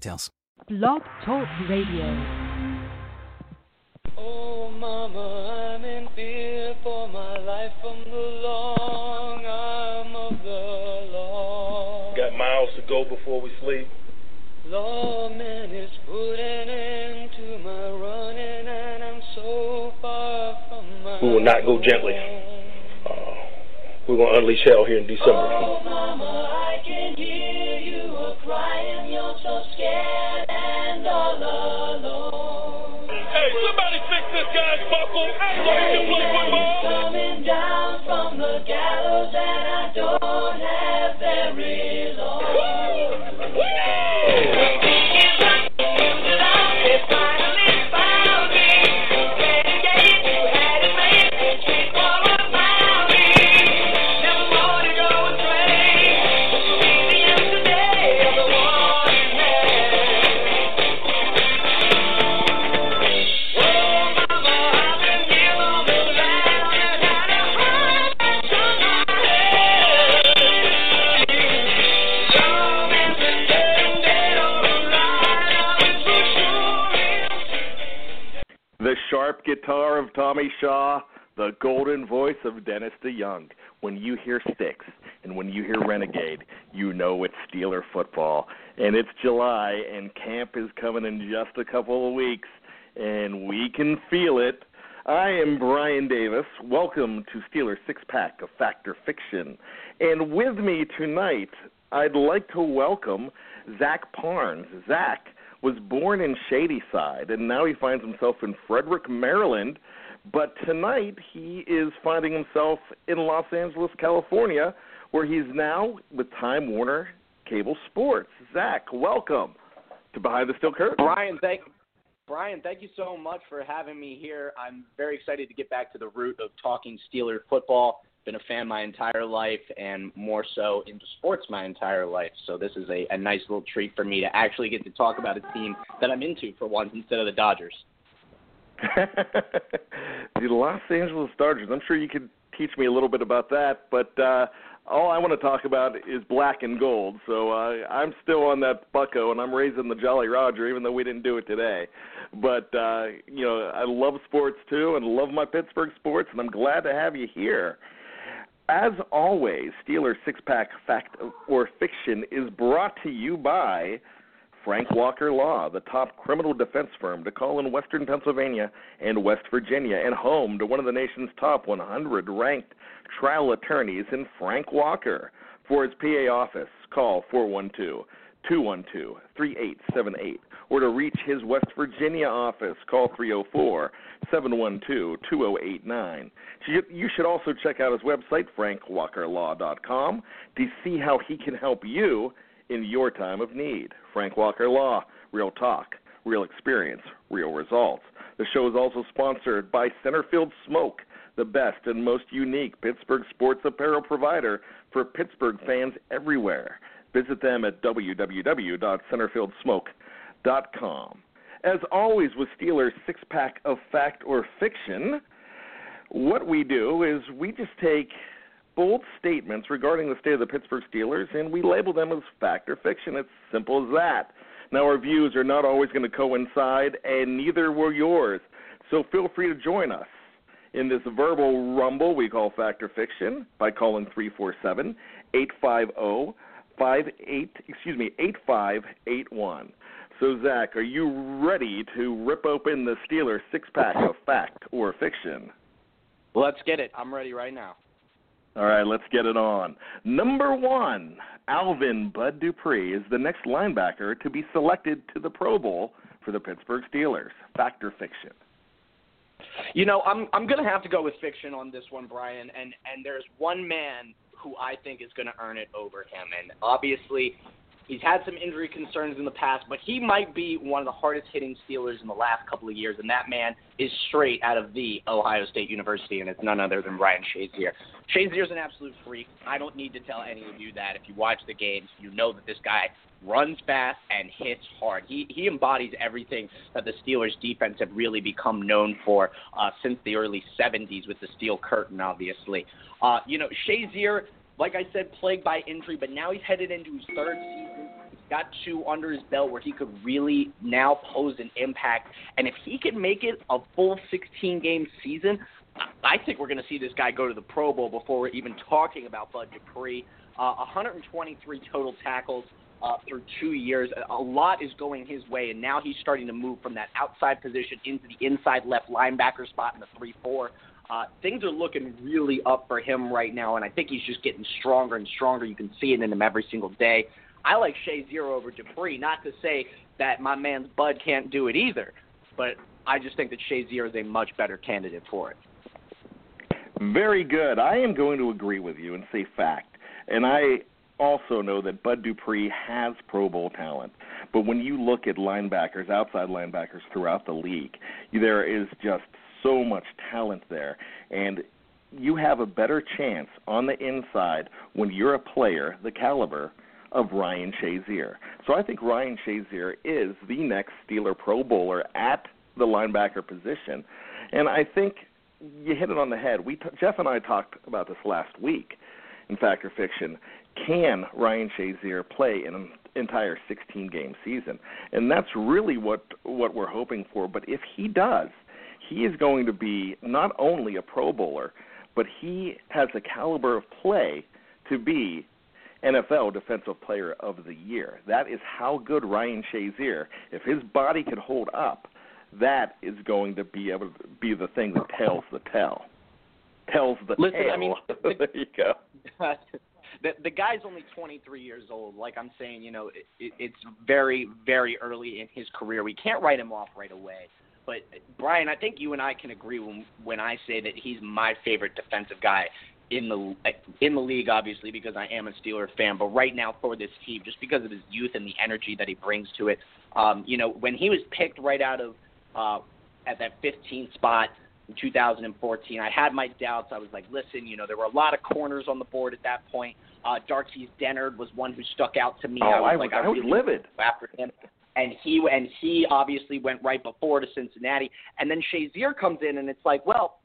Blog Talk Radio. Oh, Mama, I'm in fear for my life from the long arm of the law. Got miles to go before we sleep. Lawman is putting end to my running, and I'm so far from my. We will not go gently. We're going to unleash hell here in December. Oh, Mama, I can hear you a crying. You're so scared and all alone. Hey, somebody fix this guy's buckle so he can play football. Coming down from the gallows, and I don't have very long. The sharp guitar of Tommy Shaw, the golden voice of Dennis DeYoung. When you hear Styx and when you hear Renegade, you know it's Steeler football. And it's July, and camp is coming in just a couple of weeks, and we can feel it. I am Brian Davis. Welcome to Steeler Six Pack of Fact or Fiction. And with me tonight, I'd like to welcome Zach Parnes. Zach was born in Shadyside, and now he finds himself in Frederick, Maryland. But tonight he is finding himself in Los Angeles, California, where he's now with Time Warner Cable Sports. Zach, welcome to Behind the Steel Curtain. Brian, thank Brian, thank you so much for having me here. I'm very excited to get back to the root of talking Steeler football. Been a fan my entire life, and more so into sports my entire life. So this is a, a nice little treat for me to actually get to talk about a team that I'm into for once instead of the Dodgers. the Los Angeles Dodgers. I'm sure you could teach me a little bit about that, but uh, all I want to talk about is black and gold. So uh, I'm still on that bucko, and I'm raising the Jolly Roger, even though we didn't do it today. But uh, you know, I love sports too, and love my Pittsburgh sports, and I'm glad to have you here. As always, Steeler Six Pack Fact or Fiction is brought to you by Frank Walker Law, the top criminal defense firm to call in Western Pennsylvania and West Virginia, and home to one of the nation's top 100 ranked trial attorneys in Frank Walker. For his PA office, call 412 212 3878 or to reach his West Virginia office, call 304 712 2089. You should also check out his website, frankwalkerlaw.com, to see how he can help you in your time of need. Frank Walker Law, real talk, real experience, real results. The show is also sponsored by Centerfield Smoke, the best and most unique Pittsburgh sports apparel provider for Pittsburgh fans everywhere. Visit them at www.centerfieldsmoke.com. As always with Steelers six pack of fact or fiction, what we do is we just take bold statements regarding the state of the Pittsburgh Steelers and we label them as fact or fiction. It's simple as that. Now, our views are not always going to coincide, and neither will yours. So feel free to join us in this verbal rumble we call fact or fiction by calling 347 850 58 excuse me 8581. So Zach, are you ready to rip open the Steelers six pack of fact or fiction? Let's get it. I'm ready right now. All right, let's get it on. Number one, Alvin Bud Dupree is the next linebacker to be selected to the Pro Bowl for the Pittsburgh Steelers. Fact or fiction? You know, I'm I'm gonna have to go with fiction on this one, Brian. And and there's one man who I think is gonna earn it over him. And obviously, He's had some injury concerns in the past, but he might be one of the hardest hitting Steelers in the last couple of years, and that man is straight out of the Ohio State University, and it's none other than Ryan Shazier. Shazier's an absolute freak. I don't need to tell any of you that. If you watch the games, you know that this guy runs fast and hits hard. He he embodies everything that the Steelers defense have really become known for uh, since the early 70s with the steel curtain, obviously. Uh, you know, Shazier like I said, plagued by injury, but now he's headed into his third season. He's got two under his belt where he could really now pose an impact. And if he can make it a full 16 game season, I think we're going to see this guy go to the Pro Bowl before we're even talking about Bud Dupree. Uh, 123 total tackles uh, through two years. A lot is going his way, and now he's starting to move from that outside position into the inside left linebacker spot in the 3 4. Uh, things are looking really up for him right now, and I think he's just getting stronger and stronger. You can see it in him every single day. I like Shazier over Dupree. Not to say that my man's Bud can't do it either, but I just think that Shazier is a much better candidate for it. Very good. I am going to agree with you and say fact. And I also know that Bud Dupree has Pro Bowl talent. But when you look at linebackers, outside linebackers throughout the league, there is just so much talent there. And you have a better chance on the inside when you're a player the caliber of Ryan Shazier. So I think Ryan Shazier is the next Steeler Pro Bowler at the linebacker position. And I think you hit it on the head. We t- Jeff and I talked about this last week in Fact or Fiction. Can Ryan Shazier play an entire 16 game season? And that's really what what we're hoping for. But if he does, he is going to be not only a Pro Bowler, but he has the caliber of play to be NFL Defensive Player of the Year. That is how good Ryan Shazier, if his body can hold up, that is going to be able to be the thing that tells the tell. Tells the Listen, tale. I mean, there you go. the the guy's only 23 years old. Like I'm saying, you know, it, it's very very early in his career. We can't write him off right away. But Brian, I think you and I can agree when when I say that he's my favorite defensive guy in the in the league, obviously because I am a Steeler fan. But right now for this team, just because of his youth and the energy that he brings to it, um, you know, when he was picked right out of uh, at that 15th spot in 2014, I had my doubts. I was like, listen, you know, there were a lot of corners on the board at that point. Uh, Darqueze Dennard was one who stuck out to me. Oh, I was I like, was, I, I was really livid after him and he and he obviously went right before to Cincinnati, and then Shazier comes in, and it's like, well,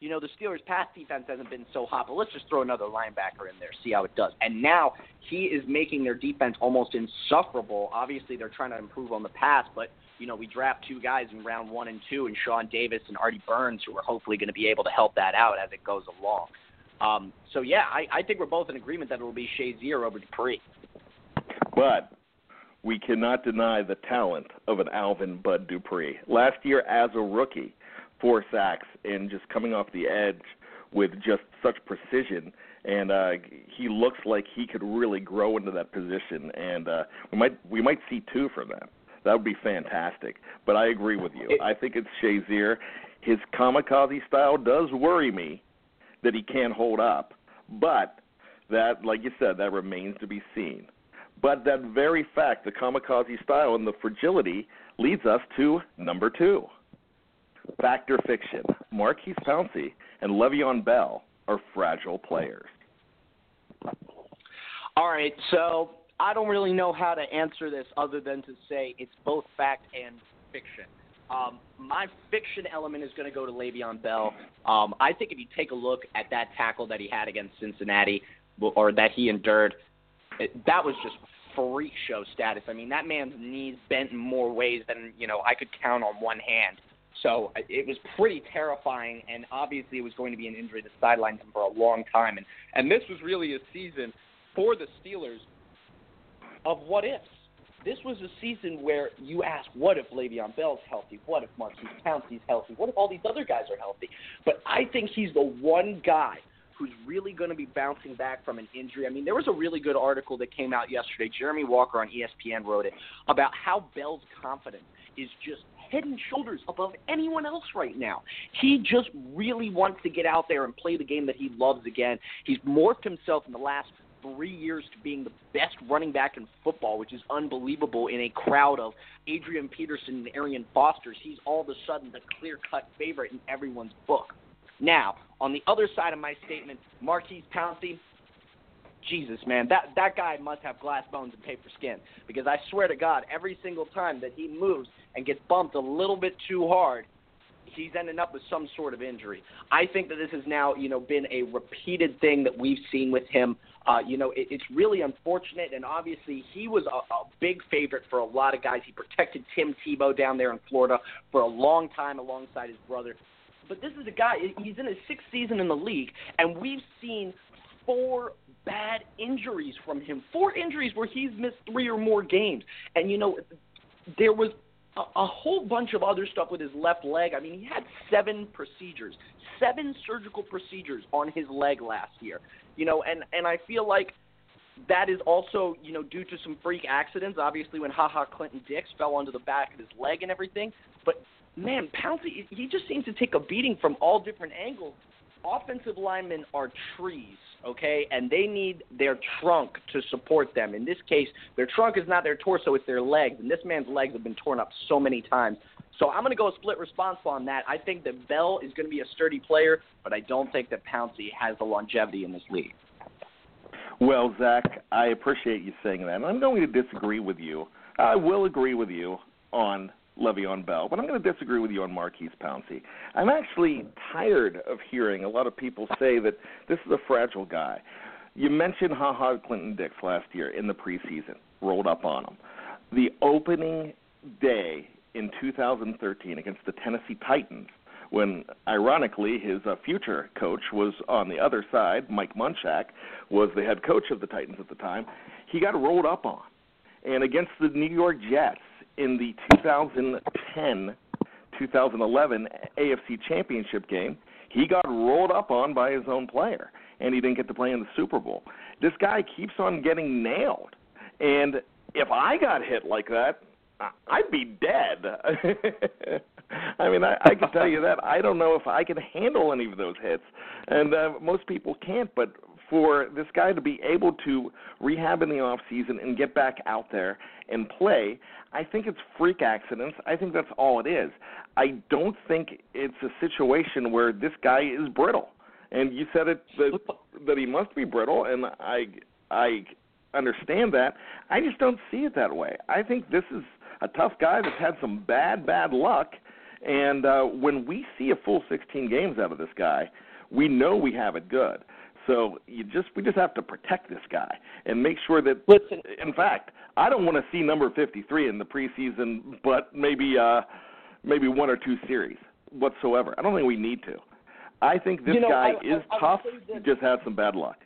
you know, the Steelers' pass defense hasn't been so hot, but let's just throw another linebacker in there, see how it does. And now he is making their defense almost insufferable. Obviously, they're trying to improve on the pass, but you know, we draft two guys in round one and two, and Sean Davis and Artie Burns, who are hopefully going to be able to help that out as it goes along. Um, so yeah, I, I think we're both in agreement that it will be Shazier over Dupree. But we cannot deny the talent of an Alvin Bud Dupree. Last year, as a rookie, four sacks and just coming off the edge with just such precision. And uh, he looks like he could really grow into that position, and uh, we might we might see two from that. That would be fantastic. But I agree with you. I think it's Shazier. His kamikaze style does worry me that he can't hold up. But that, like you said, that remains to be seen. But that very fact, the kamikaze style and the fragility, leads us to number two. Fact or fiction? Maurkice Pouncey and Le'Veon Bell are fragile players. All right, so I don't really know how to answer this other than to say it's both fact and fiction. Um, my fiction element is going to go to Le'Veon Bell. Um, I think if you take a look at that tackle that he had against Cincinnati, or that he endured, it, that was just freak show status. I mean, that man's knees bent in more ways than you know I could count on one hand. So it was pretty terrifying, and obviously it was going to be an injury that sidelined him for a long time. And and this was really a season for the Steelers of what ifs. This was a season where you ask, what if Le'Veon Bell's healthy? What if Maurkice Pouncey's healthy? What if all these other guys are healthy? But I think he's the one guy who's really going to be bouncing back from an injury. I mean, there was a really good article that came out yesterday. Jeremy Walker on ESPN wrote it about how Bell's confidence is just head and shoulders above anyone else right now. He just really wants to get out there and play the game that he loves again. He's morphed himself in the last three years to being the best running back in football, which is unbelievable in a crowd of Adrian Peterson and Arian Fosters. He's all of a sudden the clear cut favorite in everyone's book. Now, on the other side of my statement, Maurkice Pouncey, Jesus, man, that that guy must have glass bones and paper skin because I swear to God, every single time that he moves and gets bumped a little bit too hard, he's ending up with some sort of injury. I think that this has now, you know, been a repeated thing that we've seen with him. Uh, you know, it, it's really unfortunate, and obviously he was a, a big favorite for a lot of guys. He protected Tim Tebow down there in Florida for a long time alongside his brother. But this is a guy, he's in his sixth season in the league, and we've seen four bad injuries from him. Four injuries where he's missed three or more games. And, you know, there was a, a whole bunch of other stuff with his left leg. I mean, he had seven procedures, seven surgical procedures on his leg last year. You know, and, and I feel like that is also, you know, due to some freak accidents. Obviously, when Ha Ha Clinton-Dix fell onto the back of his leg and everything. But man, Pouncey, he just seems to take a beating from all different angles. Offensive linemen are trees, okay, and they need their trunk to support them. In this case, their trunk is not their torso; it's their legs, and this man's legs have been torn up so many times. So I'm going to go a split response on that. I think that Bell is going to be a sturdy player, but I don't think that Pouncey has the longevity in this league. Well, Zach, I appreciate you saying that, and I'm going to disagree with you. I will agree with you on Le'Veon Bell, but I'm going to disagree with you on Maurkice Pouncey. I'm actually tired of hearing a lot of people say that this is a fragile guy. You mentioned Ha Ha Clinton-Dix last year in the preseason, rolled up on him. The opening day in 2013 against the Tennessee Titans, when ironically his uh, future coach was on the other side, Mike Munchak was the head coach of the Titans at the time, he got rolled up on. And against the New York Jets, in the 2010 2011 AFC Championship game, he got rolled up on by his own player, and he didn't get to play in the Super Bowl. This guy keeps on getting nailed, and if I got hit like that, I'd be dead. I mean, I, I can tell you that I don't know if I can handle any of those hits, and uh, most people can't. But for this guy to be able to rehab in the off season and get back out there and play, I think it's freak accidents. I think that's all it is. I don't think it's a situation where this guy is brittle. And you said it that that he must be brittle, and I I understand that. I just don't see it that way. I think this is a tough guy that's had some bad bad luck, and uh, when we see a full 16 games out of this guy, we know we have it good. So you just we just have to protect this guy and make sure that. Listen, in fact, I don't want to see number 53 in the preseason, but maybe uh, maybe one or two series whatsoever. I don't think we need to. I think this you know, guy I, is I, I tough. He just had some bad luck.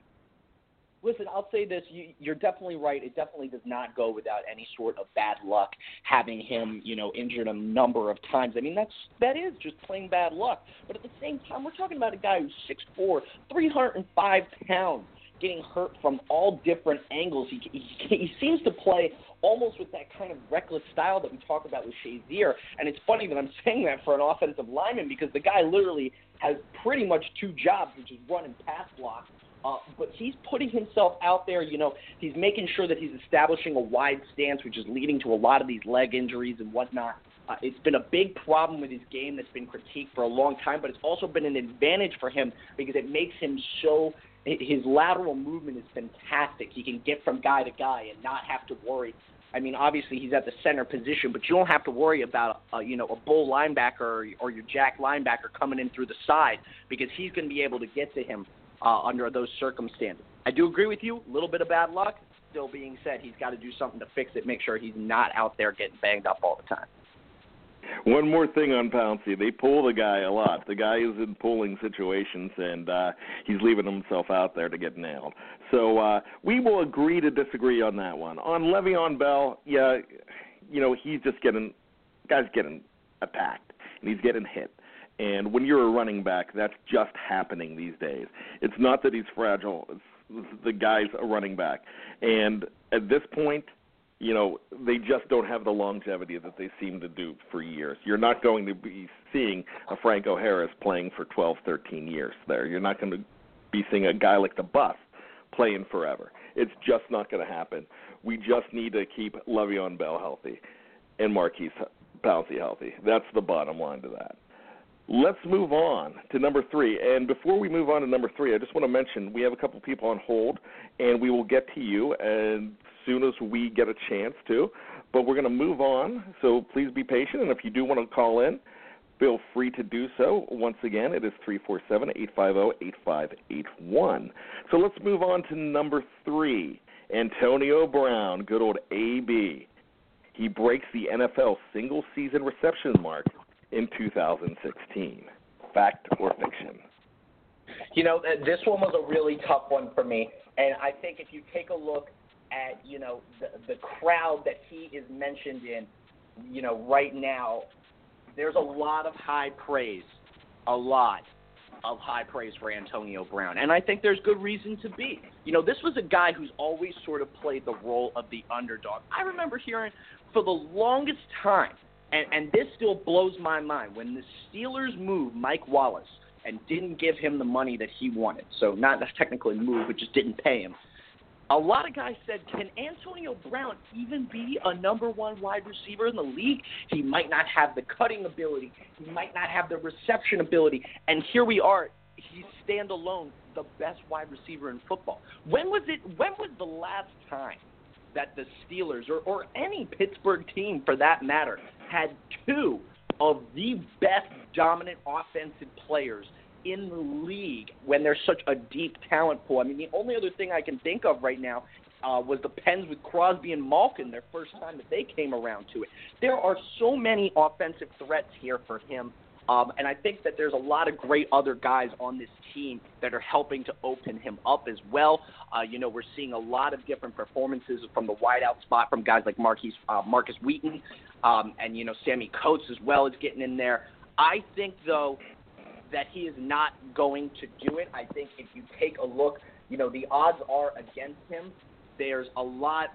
Listen, I'll say this: you, you're definitely right. It definitely does not go without any sort of bad luck having him, you know, injured a number of times. I mean, that's that is just plain bad luck. But at the same time, we're talking about a guy who's six four, three hundred and five pounds. getting hurt from all different angles. He, he, he seems to play almost with that kind of reckless style that we talk about with Shazier. And it's funny that I'm saying that for an offensive lineman because the guy literally has pretty much two jobs, which is run and pass block. Uh, but he's putting himself out there. You know, he's making sure that he's establishing a wide stance, which is leading to a lot of these leg injuries and whatnot. Uh, it's been a big problem with his game that's been critiqued for a long time, but it's also been an advantage for him because it makes him so. His lateral movement is fantastic. He can get from guy to guy and not have to worry. I mean, obviously he's at the center position, but you don't have to worry about a, you know a bull linebacker or your jack linebacker coming in through the side because he's going to be able to get to him uh, under those circumstances. I do agree with you. A little bit of bad luck. Still being said, he's got to do something to fix it. Make sure he's not out there getting banged up all the time. One more thing on Pouncey. They pull the guy a lot. The guy is in pulling situations, and uh, he's leaving himself out there to get nailed. So uh, we will agree to disagree on that one. On Le'Veon Bell, yeah, you know he's just getting, guy's getting attacked, and he's getting hit. And when you're a running back, that's just happening these days. It's not that he's fragile. It's the guy's a running back. And at this point, you know, they just don't have the longevity that they seem to do for years. You're not going to be seeing a Franco Harris playing for 12, 13 years there. You're not going to be seeing a guy like the Bus playing forever. It's just not going to happen. We just need to keep Le'Veon Bell healthy and Maurkice Pouncey healthy. That's the bottom line to that. Let's move on to number three. And before we move on to number three, I just want to mention we have a couple people on hold, and we will get to you as soon as we get a chance to. But we're going to move on, so please be patient. And if you do want to call in, feel free to do so. Once again, it is 347 850 8581. So let's move on to number three Antonio Brown, good old AB. He breaks the NFL single season reception mark in 2016. Fact or fiction? You know, this one was a really tough one for me. And I think if you take a look at, you know, the, the crowd that he is mentioned in, you know, right now, there's a lot of high praise, a lot of high praise for Antonio Brown. And I think there's good reason to be. You know, this was a guy who's always sort of played the role of the underdog. I remember hearing for the longest time and, and this still blows my mind. When the Steelers moved Mike Wallace and didn't give him the money that he wanted, so not technically move, but just didn't pay him. A lot of guys said, can Antonio Brown even be a number one wide receiver in the league? He might not have the cutting ability. He might not have the reception ability. And here we are. He's standalone, the best wide receiver in football. When was it? When was the last time that the Steelers or, or any Pittsburgh team for that matter had two of the best dominant offensive players in the league when there's such a deep talent pool. I mean, the only other thing I can think of right now uh, was the Pens with Crosby and Malkin, their first time that they came around to it. There are so many offensive threats here for him um, and I think that there's a lot of great other guys on this team that are helping to open him up as well. Uh, you know, we're seeing a lot of different performances from the wideout spot from guys like Marquise, uh, Markus Wheaton um, and, you know, Sammy Coates as well is getting in there. I think, though, that he is not going to do it. I think if you take a look, you know, the odds are against him. There's a lot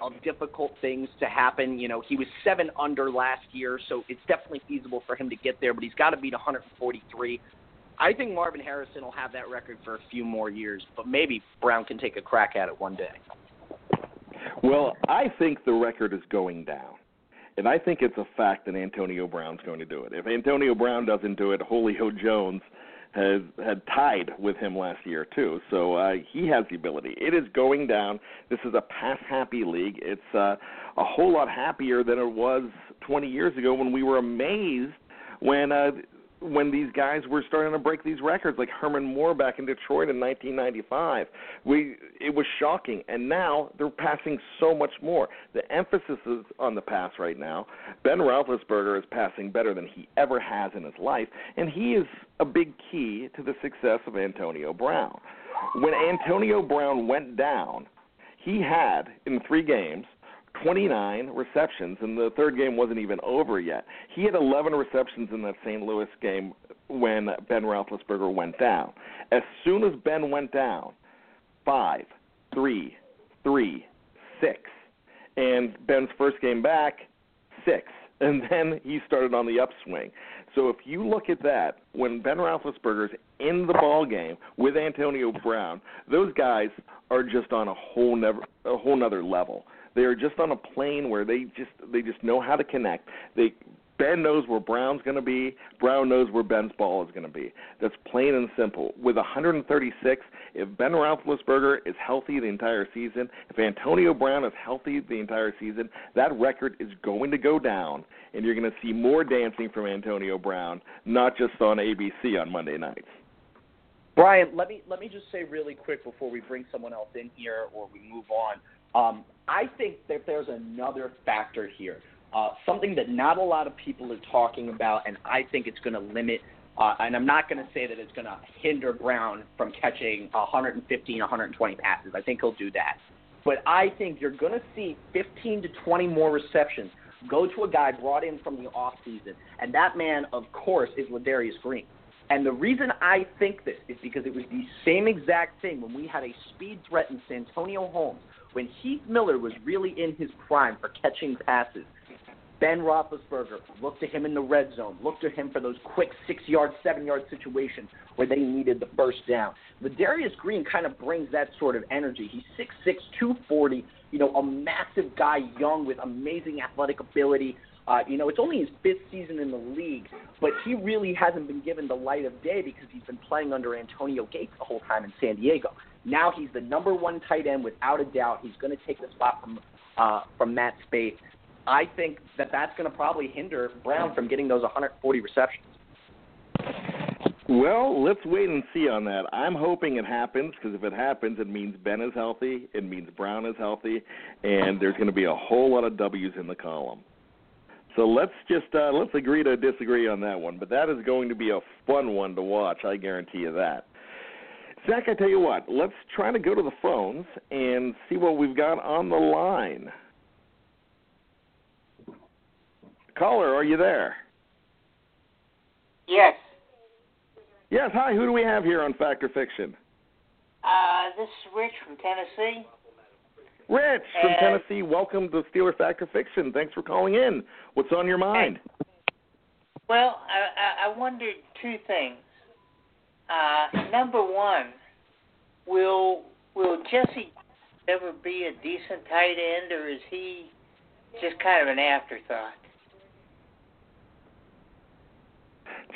of difficult things to happen. You know, he was seven under last year, so it's definitely feasible for him to get there, but he's got to beat 143. I think Marvin Harrison will have that record for a few more years, but maybe Brown can take a crack at it one day. Well, I think the record is going down. And I think it's a fact that Antonio Brown's going to do it. If Antonio Brown doesn't do it, Julio Jones has had tied with him last year too. So uh, he has the ability. It is going down. This is a pass happy league. It's uh, a whole lot happier than it was 20 years ago when we were amazed when uh, when these guys were starting to break these records, like Herman Moore back in Detroit in 1995. We it was shocking, and now they're passing so much more. The emphasis is on the pass right now. Ben Roethlisberger is passing better than he ever has in his life, and he is a big key to the success of Antonio Brown. When Antonio Brown went down, he had in three games 29 receptions, and the third game wasn't even over yet. He had 11 receptions in that St. Louis game when Ben Roethlisberger went down. As soon as Ben went down, five, three, three, six. And Ben's first game back, six. And then he started on the upswing. So if you look at that, when Ben Roethlisberger's in the ball game with Antonio Brown, those guys are just on a whole never a whole nother level. They are just on a plane where they just they just know how to connect. They Ben knows where Brown's going to be. Brown knows where Ben's ball is going to be. That's plain and simple. With 136, if Ben Roethlisberger is healthy the entire season, if Antonio Brown is healthy the entire season, that record is going to go down, and you're going to see more dancing from Antonio Brown, not just on ABC on Monday nights. Brian, let me let me just say really quick before we bring someone else in here or we move on. Um, I think that there's another factor here. Uh, something that not a lot of people are talking about, and I think it's going to limit. Uh, and I'm not going to say that it's going to hinder Brown from catching 115, 120 passes. I think he'll do that. But I think you're going to see 15 to 20 more receptions go to a guy brought in from the off season, and that man, of course, is Ladarius Green. And the reason I think this is because it was the same exact thing when we had a speed threat in Santonio Holmes, when Heath Miller was really in his prime for catching passes. Ben Roethlisberger looked to him in the red zone, looked to him for those quick six-yard, seven-yard situations where they needed the first down. Ladarius Green kind of brings that sort of energy. He's 6'6", 240, you know, a massive guy, young with amazing athletic ability. Uh, you know, it's only his fifth season in the league, but he really hasn't been given the light of day because he's been playing under Antonio Gates the whole time in San Diego. Now he's the number one tight end without a doubt. He's going to take the spot from uh, from Matt Spaeth. I think that that's going to probably hinder Brown from getting those 140 receptions. Well, let's wait and see on that. I'm hoping it happens because if it happens, it means Ben is healthy, it means Brown is healthy, and there's going to be a whole lot of W's in the column. So let's just uh, let's agree to disagree on that one. But that is going to be a fun one to watch. I guarantee you that. Zach, I tell you what, let's try to go to the phones and see what we've got on the line. Caller, are you there? Yes. Yes. Hi. Who do we have here on Fact or Fiction? Uh, this is Rich from Tennessee. Rich from Tennessee. Welcome to Steeler Fact or Fiction. Thanks for calling in. What's on your mind? Well, I, I I wondered two things. Uh, number one, will will Jesse ever be a decent tight end, or is he just kind of an afterthought?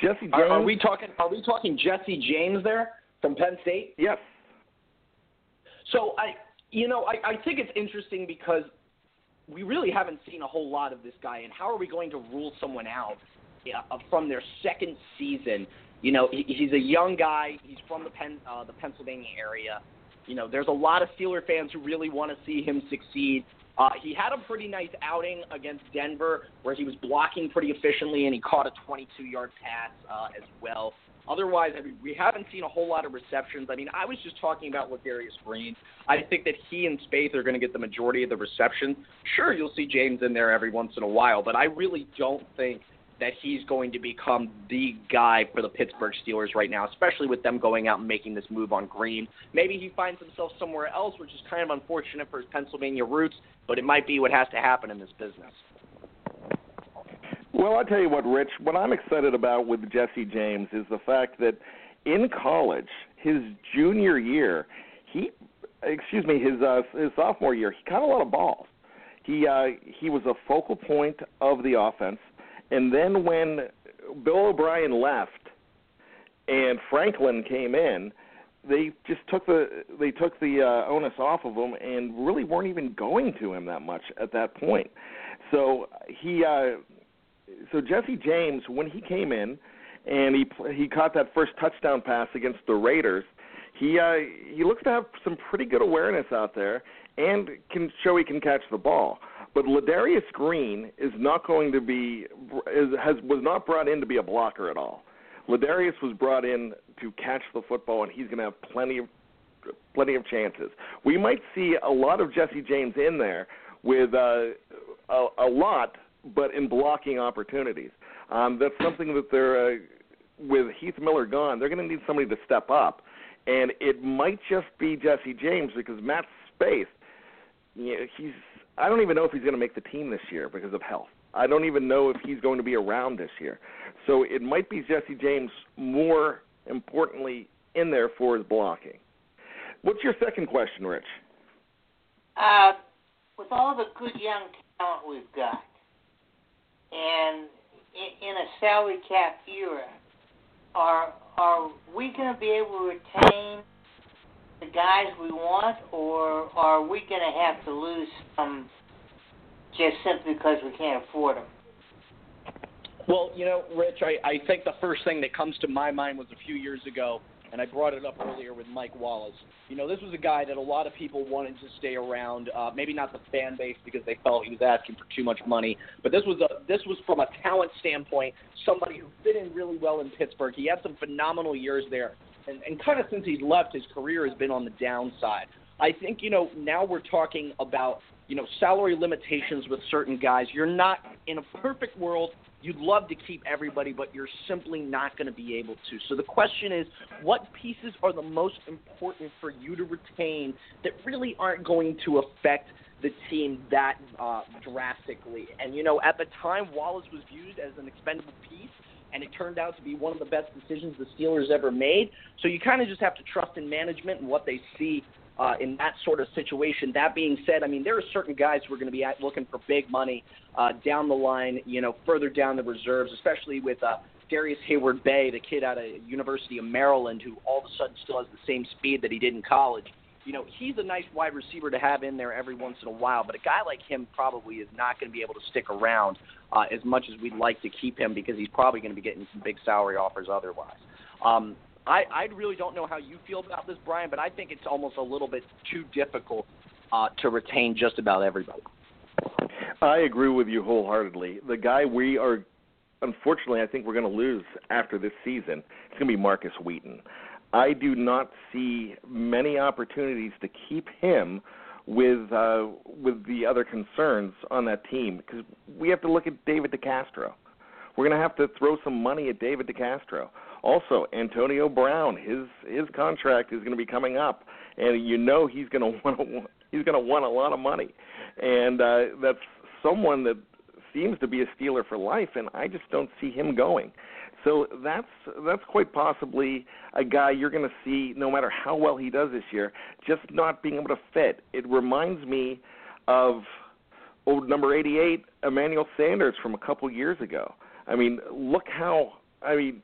Jesse James. Are, are we talking? Are we talking Jesse James there from Penn State? Yes. So I, you know, I, I think it's interesting because we really haven't seen a whole lot of this guy, and how are we going to rule someone out uh, from their second season? You know, he, he's a young guy. He's from the Penn, uh, the Pennsylvania area. You know, there's a lot of Steeler fans who really want to see him succeed. Uh, he had a pretty nice outing against Denver where he was blocking pretty efficiently and he caught a 22 yard pass uh, as well. Otherwise, I mean, we haven't seen a whole lot of receptions. I mean, I was just talking about Ladarius Green. I think that he and Spaeth are going to get the majority of the receptions. Sure, you'll see James in there every once in a while, but I really don't think that he's going to become the guy for the Pittsburgh Steelers right now, especially with them going out and making this move on Green. Maybe he finds himself somewhere else, which is kind of unfortunate for his Pennsylvania roots, but it might be what has to happen in this business. Well, I'll tell you what, Rich, what I'm excited about with Jesse James is the fact that in college, his junior year, he excuse me, his uh, his sophomore year, he caught a lot of balls. He uh he was a focal point of the offense. And then when Bill O'Brien left and Franklin came in, they just took the they took the uh, onus off of him and really weren't even going to him that much at that point. So he uh so Jesse James when he came in and he he caught that first touchdown pass against the Raiders, he uh he looks to have some pretty good awareness out there and can show he can catch the ball. But Ladarius Green is not going to be is, has was not brought in to be a blocker at all. Ladarius was brought in to catch the football, and he's going to have plenty of plenty of chances. We might see a lot of Jesse James in there with uh, a, a lot, but in blocking opportunities. Um, that's something that they're uh, with Heath Miller gone. They're going to need somebody to step up and it might just be Jesse James because Matt Spaeth, you know, he's I don't even know if he's going to make the team this year because of health. I don't even know if he's going to be around this year. So it might be Jesse James more importantly in there for his blocking. What's your second question, Rich? Uh, with all the good young talent we've got, and in, a salary cap era, are are we going to be able to retain the guys we want, or are we going to have to lose some just simply because we can't afford them? Well, you know, Rich, I, I think the first thing that comes to my mind was a few years ago, and I brought it up earlier with Mike Wallace. You know, this was a guy that a lot of people wanted to stay around. Uh, maybe not the fan base because they felt he was asking for too much money, but this was a this was from a talent standpoint, somebody who fit in really well in Pittsburgh. He had some phenomenal years there, and, and kind of since he's left, his career has been on the downside. I think you know now we're talking about you know salary limitations with certain guys. You're not in a perfect world. You'd love to keep everybody, but you're simply not going to be able to. So the question is, what pieces are the most important for you to retain that really aren't going to affect the team that uh, drastically? And you know, at the time, Wallace was viewed as an expendable piece and it turned out to be one of the best decisions the Steelers ever made. So you kind of just have to trust in management and what they see uh, in that sort of situation. That being said, I mean there are certain guys who are going to be at, looking for big money uh, down the line, you know, further down the reserves, especially with uh, Darrius Heyward-Bey, the kid out of University of Maryland, who all of a sudden still has the same speed that he did in college. You know, he's a nice wide receiver to have in there every once in a while, but a guy like him probably is not going to be able to stick around uh, as much as we'd like to keep him because he's probably going to be getting some big salary offers otherwise. Um, I, I really don't know how you feel about this, Brian, but I think it's almost a little bit too difficult uh, to retain just about everybody. I agree with you wholeheartedly. The guy we are, unfortunately, I think we're going to lose after this season. It's going to be Markus Wheaton. I do not see many opportunities to keep him with uh, with the other concerns on that team because we have to look at David DeCastro. We're going to have to throw some money at David DeCastro. Also, Antonio Brown, his his contract is going to be coming up, and you know he's going to want to, he's going to want a lot of money, and uh, that's someone that seems to be a Steeler for life, and I just don't see him going. So that's that's quite possibly a guy you're going to see, no matter how well he does this year, just not being able to fit. It reminds me of old number 88, Emmanuel Sanders from a couple years ago. I mean, look how I mean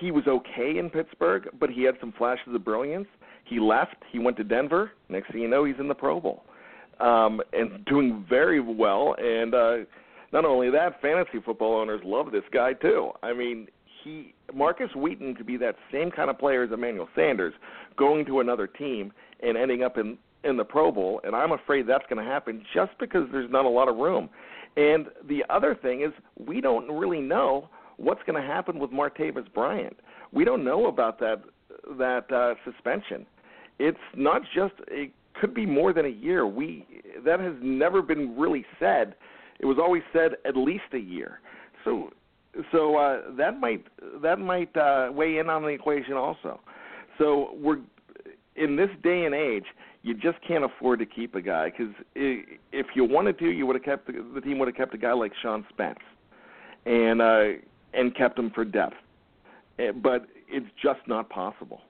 he was okay in Pittsburgh, but he had some flashes of brilliance. He left. He went to Denver. Next thing you know, he's in the Pro Bowl, um, and doing very well. And uh, not only that, fantasy football owners love this guy too. I mean, he Markus Wheaton could be that same kind of player as Emmanuel Sanders, going to another team and ending up in in the Pro Bowl. And I'm afraid that's going to happen just because there's not a lot of room. And the other thing is, we don't really know what's going to happen with Martavis Bryant. We don't know about that that uh, suspension. It's not just it could be more than a year. We that has never been really said. It was always said at least a year. So so uh, that might that might uh, weigh in on the equation also. So we're in this day and age, you just can't afford to keep a guy because if you wanted to, you would have kept the, the team would have kept a guy like Sean Spence, and uh, and kept them for depth. Eh, but it's just not possible.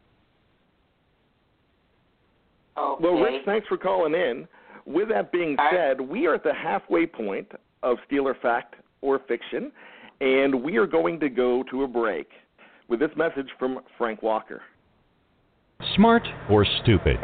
Okay. Well, Rich, thanks for calling in. With that being said, we are at the halfway point of Steeler Fact or Fiction, and we are going to go to a break with this message from Frank Walker. Smart or stupid?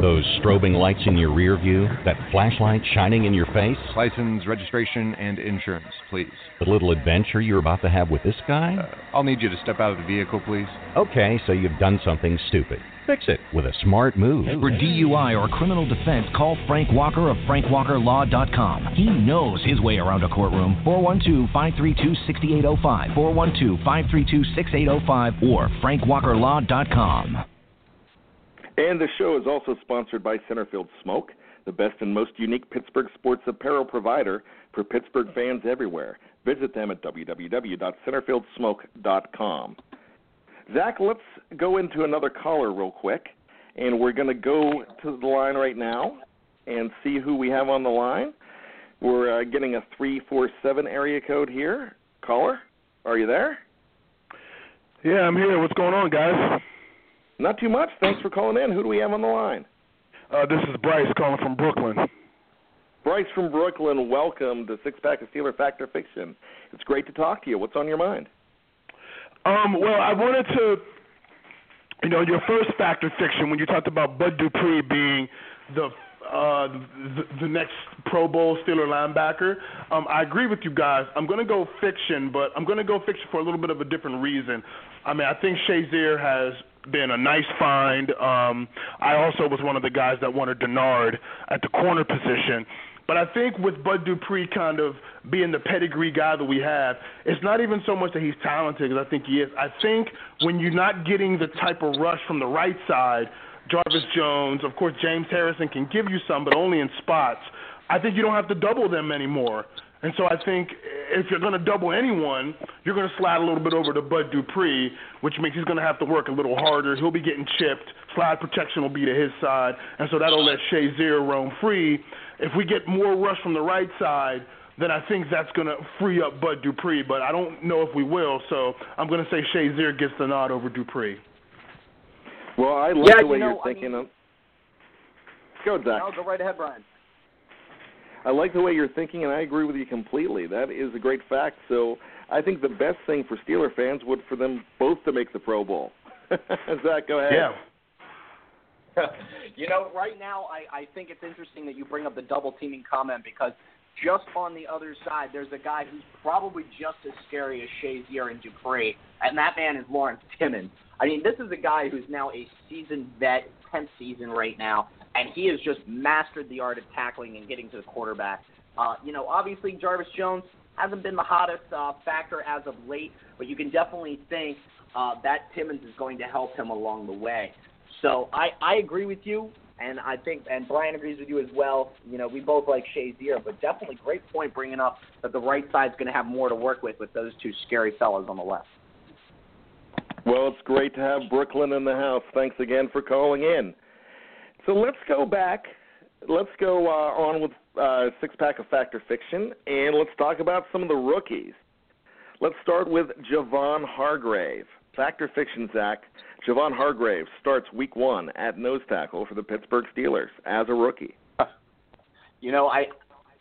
Those strobing lights in your rear view, that flashlight shining in your face. License, registration, and insurance, please. The little adventure you're about to have with this guy? Uh, I'll need you to step out of the vehicle, please. Okay, so you've done something stupid. Fix it with a smart move. For DUI or criminal defense, call Frank Walker of FrankWalkerLaw.com. He knows his way around a courtroom. 412 532 6805, 412 532 6805, or FrankWalkerLaw.com. And the show is also sponsored by Centerfield Smoke, the best and most unique Pittsburgh sports apparel provider for Pittsburgh fans everywhere. Visit them at www.centerfieldsmoke.com. Zach, let's go into another caller real quick, and we're going to go to the line right now and see who we have on the line. We're uh, getting a 347 area code here. Caller, are you there? Yeah, I'm here. What's going on, guys? Not too much. Thanks for calling in. Who do we have on the line? Uh, this is Bryce calling from Brooklyn. Bryce from Brooklyn, welcome to Six Pack of Steeler Fact or Fiction. It's great to talk to you. What's on your mind? Um, well, I wanted to, you know, your first Fact or Fiction when you talked about Bud Dupree being the uh, the, the next Pro Bowl Steeler linebacker. Um, I agree with you guys. I'm going to go fiction, but I'm going to go fiction for a little bit of a different reason. I mean, I think Shazier has been a nice find. Um, I also was one of the guys that wanted Denard at the corner position. But I think with Bud Dupree kind of being the pedigree guy that we have, it's not even so much that he's talented, because I think he is. I think when you're not getting the type of rush from the right side, Jarvis Jones, of course, James Harrison can give you some, but only in spots. I think you don't have to double them anymore. And so I think if you're going to double anyone, you're going to slide a little bit over to Bud Dupree, which means he's going to have to work a little harder. He'll be getting chipped. Slide protection will be to his side, and so that'll let Shazier roam free. If we get more rush from the right side, then I think that's going to free up Bud Dupree. But I don't know if we will, so I'm going to say Shazier gets the nod over Dupree. Well, I like yeah, the way you know, are thinking I of. Go, Zach. No, go right ahead, Brian. I like the way you're thinking, and I agree with you completely. That is a great fact. So I think the best thing for Steeler fans would for them both to make the Pro Bowl. Zach, go ahead. Yeah. you know, right now, I, I think it's interesting that you bring up the double teaming comment because just on the other side, there's a guy who's probably just as scary as Shazier and Dupree, and that man is Lawrence Timmons. I mean, this is a guy who's now a seasoned vet, 10th season right now, and he has just mastered the art of tackling and getting to the quarterback. Uh, you know, obviously Jarvis Jones hasn't been the hottest uh, factor as of late, but you can definitely think uh, that Timmons is going to help him along the way. So I, I agree with you, and I think, and Brian agrees with you as well. You know, we both like Shazier, but definitely great point bringing up that the right side's going to have more to work with with those two scary fellas on the left. Well, it's great to have Brooklyn in the house. Thanks again for calling in. So let's go back. Let's go uh, on with uh, six pack of Fact or Fiction, and let's talk about some of the rookies. Let's start with Javon Hargrave. Fact or Fiction, Zach. Javon Hargrave starts week one at nose tackle for the Pittsburgh Steelers as a rookie. You know, I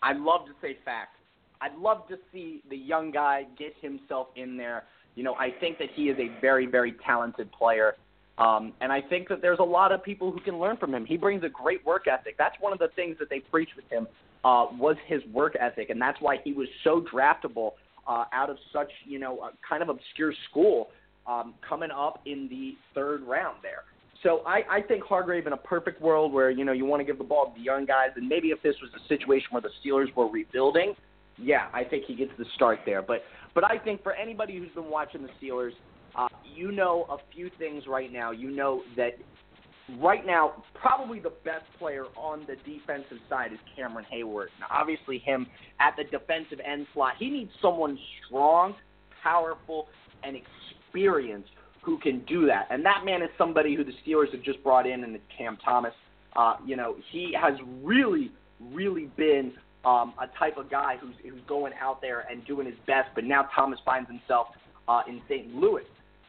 I love to say fact. I'd love to see the young guy get himself in there you know, I think that he is a very, very talented player. Um, and I think that there's a lot of people who can learn from him. He brings a great work ethic. That's one of the things that they preach with him uh, was his work ethic, and that's why he was so draftable uh, out of such you know a kind of obscure school, um, coming up in the third round there. So I, I think Hargrave in a perfect world where you know you want to give the ball to the young guys, and maybe if this was a situation where the Steelers were rebuilding, yeah, I think he gets the start there. But but I think for anybody who's been watching the Steelers, uh, you know a few things right now. You know that right now, probably the best player on the defensive side is Cameron Heyward. Now, obviously, him at the defensive end slot, he needs someone strong, powerful, and experienced who can do that. And that man is somebody who the Steelers have just brought in, and it's Cam Thomas. Uh, you know, he has really, really been um, a type of guy who's who's going out there and doing his best. But now Thomas finds himself uh, in St. Louis.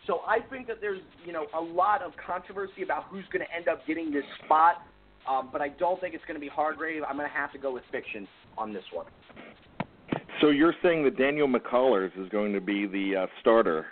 So I think that there's you know a lot of controversy about who's going to end up getting this spot. Um, but I don't think it's going to be Hargrave. I'm going to have to go with fiction on this one. So you're saying that Daniel McCullers is going to be the uh, starter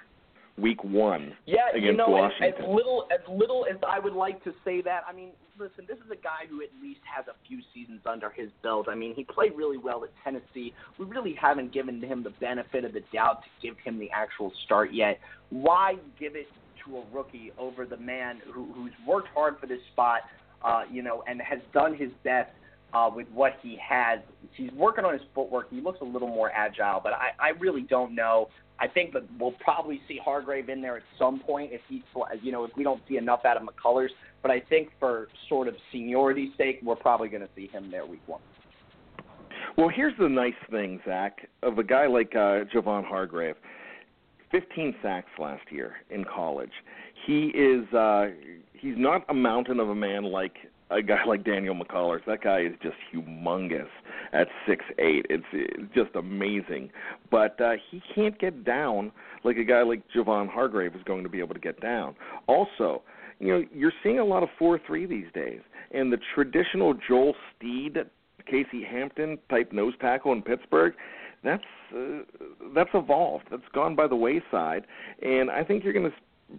week one yeah, against you know, Washington? As, as little as little as I would like to say that, I mean, listen, this is a guy who at least has a few seasons under his belt. I mean, he played really well at Tennessee. We really haven't given him the benefit of the doubt to give him the actual start yet. Why give it to a rookie over the man who, who's worked hard for this spot, uh, you know, and has done his best uh, with what he has? He's working on his footwork. He looks a little more agile, but I, I really don't know. I think that we'll probably see Hargrave in there at some point if he, you know, if we don't see enough out of McCullers. But I think for sort of seniority's sake, we're probably going to see him there week one. Well, here's the nice thing, Zach, of a guy like uh, Javon Hargrave. 15 sacks last year in college. He is uh he's not a mountain of a man like a guy like Daniel McCullers. That guy is just humongous at six eight. It's, just amazing. But uh he can't get down like a guy like Javon Hargrave is going to be able to get down. Also, you know, you're seeing a lot of four three these days. And the traditional Joel Steed, Casey Hampton type nose tackle in Pittsburgh, that's uh, that's evolved. That's gone by the wayside, and I think you're going to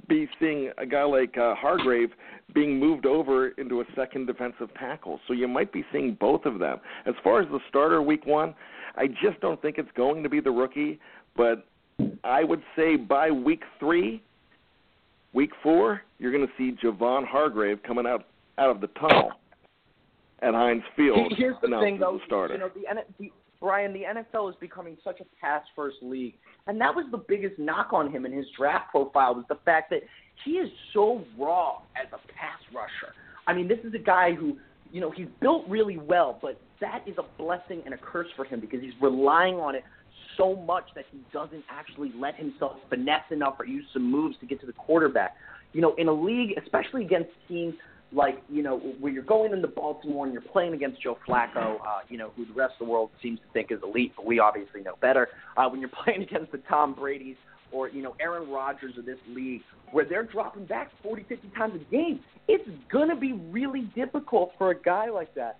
be seeing a guy like uh, Hargrave being moved over into a second defensive tackle. So you might be seeing both of them. As far as the starter week one, I just don't think it's going to be the rookie, but I would say by week three, week four, you're going to see Javon Hargrave coming out out of the tunnel at Heinz Field. Here's the thing, though. a starter. You know, the, the Brian, the NFL is becoming such a pass-first league, and that was the biggest knock on him in his draft profile was the fact that he is so raw as a pass rusher. I mean, this is a guy who, you know, he's built really well, but that is a blessing and a curse for him because he's relying on it so much that he doesn't actually let himself finesse enough or use some moves to get to the quarterback. You know, in a league, especially against teams like you know where you're going into Baltimore and you're playing against Joe Flacco, uh, you know who the rest of the world seems to think is elite, but we obviously know better. Uh, when you're playing against the Tom Brady's or you know Aaron Rodgers of this league, where they're dropping back 40, 50 times a game, it's gonna be really difficult for a guy like that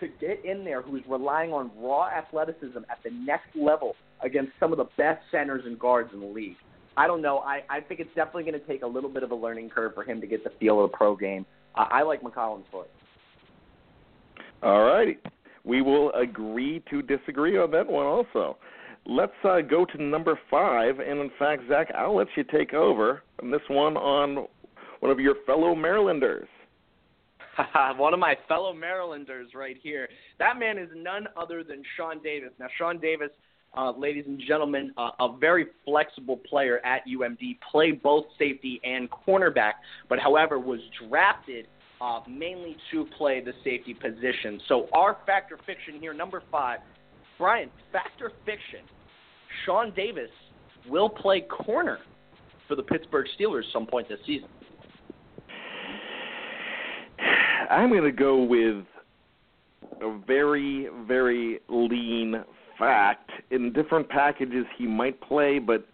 to get in there who's relying on raw athleticism at the next level against some of the best centers and guards in the league. I don't know. I, I think it's definitely going to take a little bit of a learning curve for him to get the feel of the pro game. I like McCullers' foot. All righty. We will agree to disagree on that one also. Let's uh, go to number five, and in fact, Zach, I'll let you take over on this one on one of your fellow Marylanders. One of my fellow Marylanders right here. That man is none other than Sean Davis. Now, Sean Davis, uh, ladies and gentlemen, uh, a very flexible player at UMD, played both safety and cornerback, but however was drafted uh, mainly to play the safety position. So our fact or fiction here, number five, Brian, fact or fiction. Sean Davis will play corner for the Pittsburgh Steelers some point this season. I'm going to go with a very, very lean fact. In different packages, he might play, but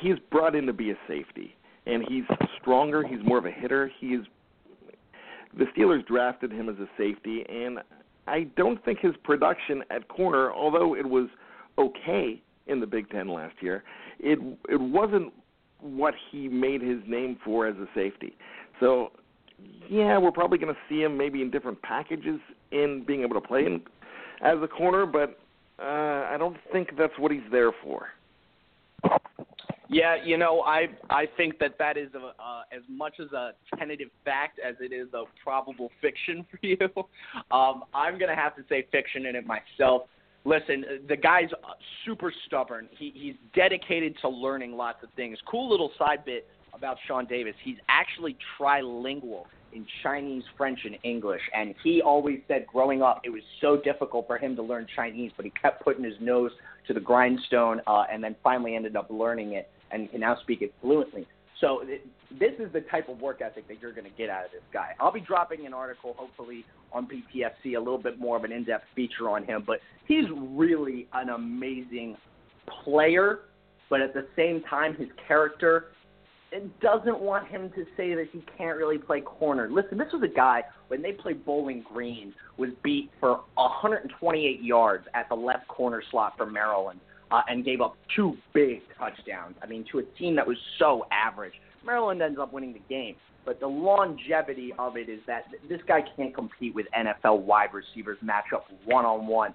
he's brought in to be a safety, and he's stronger. He's more of a hitter. He's the Steelers drafted him as a safety, and I don't think his production at corner, although it was okay in the Big Ten last year, it it wasn't what he made his name for as a safety. So yeah, we're probably going to see him maybe in different packages in being able to play in, as a corner, but uh, I don't think that's what he's there for. Yeah, you know, I I think that that is a, uh, as much as a tentative fact as it is a probable fiction for you. Um, I'm gonna have to say fiction in it myself. Listen, the guy's super stubborn. He he's dedicated to learning lots of things. Cool little side bit about Sean Davis. He's actually trilingual in Chinese, French, and English. And he always said growing up it was so difficult for him to learn Chinese, but he kept putting his nose to the grindstone uh, and then finally ended up learning it and can now speak it fluently. So it, this is the type of work ethic that you're going to get out of this guy. I'll be dropping an article, hopefully, on PTFC, a little bit more of an in-depth feature on him. But he's really an amazing player, but at the same time, his character doesn't want him to say that he can't really play corner. Listen, this was a guy when they played Bowling Green was beat for 128 yards at the left corner slot for Maryland uh, and gave up two big touchdowns. I mean, to a team that was so average. Maryland ends up winning the game, but the longevity of it is that this guy can't compete with NFL wide receivers match up one on one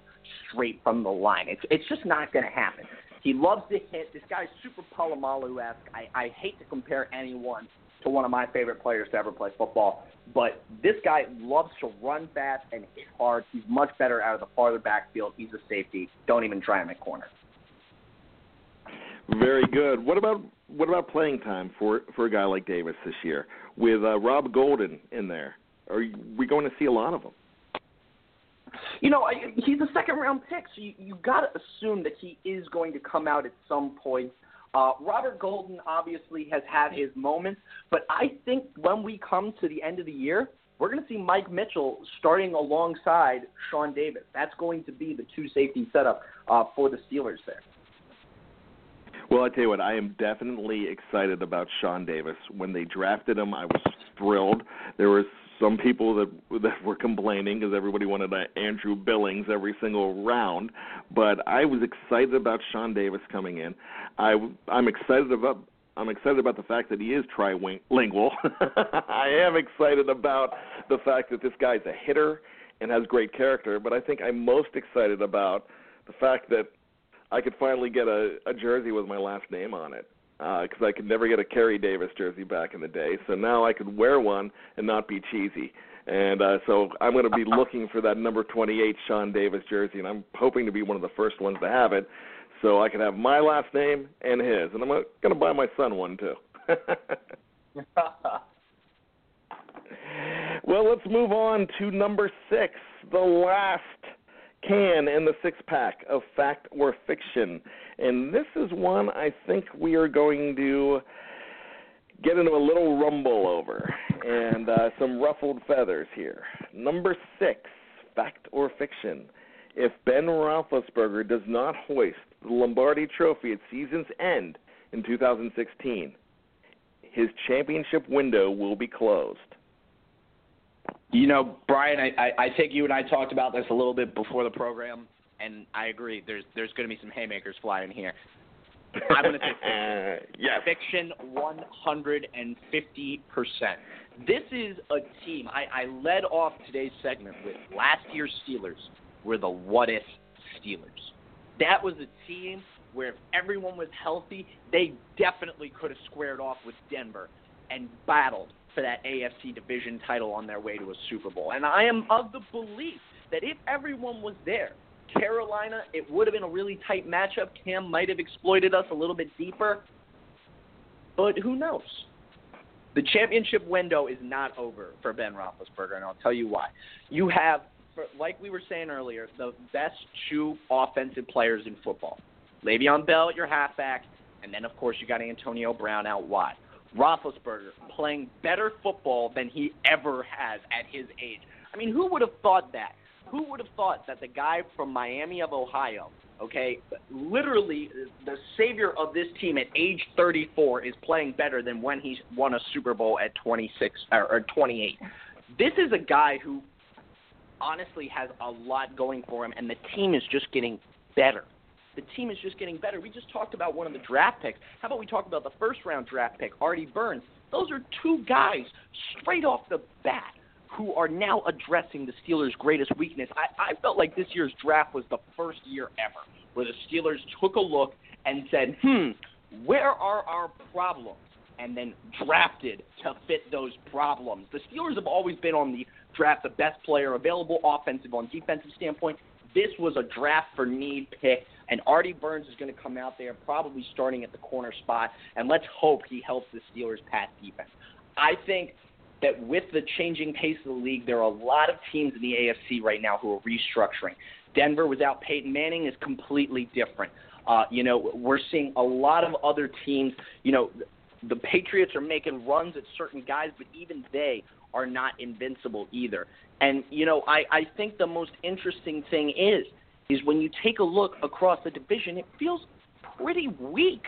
straight from the line. It's it's just not going to happen. He loves to hit. This guy's super Polamalu esque. I, I hate to compare anyone to one of my favorite players to ever play football, but this guy loves to run fast and hit hard. He's much better out of the farther backfield. He's a safety. Don't even try him at corner. Very good. What about what about playing time for for a guy like Davis this year with uh, Rob Golden in there? Are we going to see a lot of him? You know, he's a second round pick, so you you got to assume that he is going to come out at some point. Uh, Robert Golden obviously has had his moments, but I think when we come to the end of the year, we're going to see Mike Mitchell starting alongside Sean Davis. That's going to be the two safety setup uh, for the Steelers there. Well, I tell you what, I am definitely excited about Sean Davis. When they drafted him, I was thrilled. There was some people that that were complaining because everybody wanted uh, Andrew Billings every single round, but I was excited about Sean Davis coming in. I I'm excited about I'm excited about the fact that he is trilingual. I am excited about the fact that this guy's a hitter and has great character, but I think I'm most excited about the fact that I could finally get a, a jersey with my last name on it because uh, I could never get a Kerry Davis jersey back in the day. So now I could wear one and not be cheesy. And uh, so I'm going to be looking for that number 28 Sean Davis jersey, and I'm hoping to be one of the first ones to have it, so I can have my last name and his. And I'm going to buy my son one too. well, let's move on to number six, the last can in the six pack of fact or fiction. And this is one I think we are going to get into a little rumble over and uh, some ruffled feathers here. Number six, fact or fiction. If Ben Roethlisberger does not hoist the Lombardi Trophy at season's end in 2016, his championship window will be closed. You know, Brian, I, I, I think you and I talked about this a little bit before the program, and I agree. There's there's going to be some haymakers flying here. I'm going to say fiction. yes. Fiction 150%. This is a team. I, I led off today's segment with last year's Steelers were the what if Steelers. That was a team where if everyone was healthy, they definitely could have squared off with Denver and battled for that AFC division title on their way to a Super Bowl. And I am of the belief that if everyone was there, Carolina, it would have been a really tight matchup. Cam might have exploited us a little bit deeper, but who knows? The championship window is not over for Ben Roethlisberger, and I'll tell you why. You have, like we were saying earlier, the best two offensive players in football. Le'Veon Bell at your halfback, and then of course you got Antonio Brown out wide. Roethlisberger playing better football than he ever has at his age. I mean, who would have thought that? Who would have thought that the guy from Miami of Ohio, okay, literally the savior of this team at age 34 is playing better than when he won a Super Bowl at 26 or, or 28. This is a guy who honestly has a lot going for him, and the team is just getting better. The team is just getting better. We just talked about one of the draft picks. How about we talk about the first round draft pick, Artie Burns? Those are two guys straight off the bat who are now addressing the Steelers' greatest weakness. I, I felt like this year's draft was the first year ever where the Steelers took a look and said, hmm, where are our problems? And then drafted to fit those problems. The Steelers have always been on the draft the best player available, offensive on defensive standpoint. This was a draft for need pick, and Artie Burns is going to come out there probably starting at the corner spot, and let's hope he helps the Steelers pass defense. I think that with the changing pace of the league, there are a lot of teams in the AFC right now who are restructuring. Denver without Peyton Manning is completely different. Uh, you know, we're seeing a lot of other teams. You know, the Patriots are making runs at certain guys, but even they are not invincible either. And you know, I, I think the most interesting thing is is when you take a look across the division, it feels pretty weak.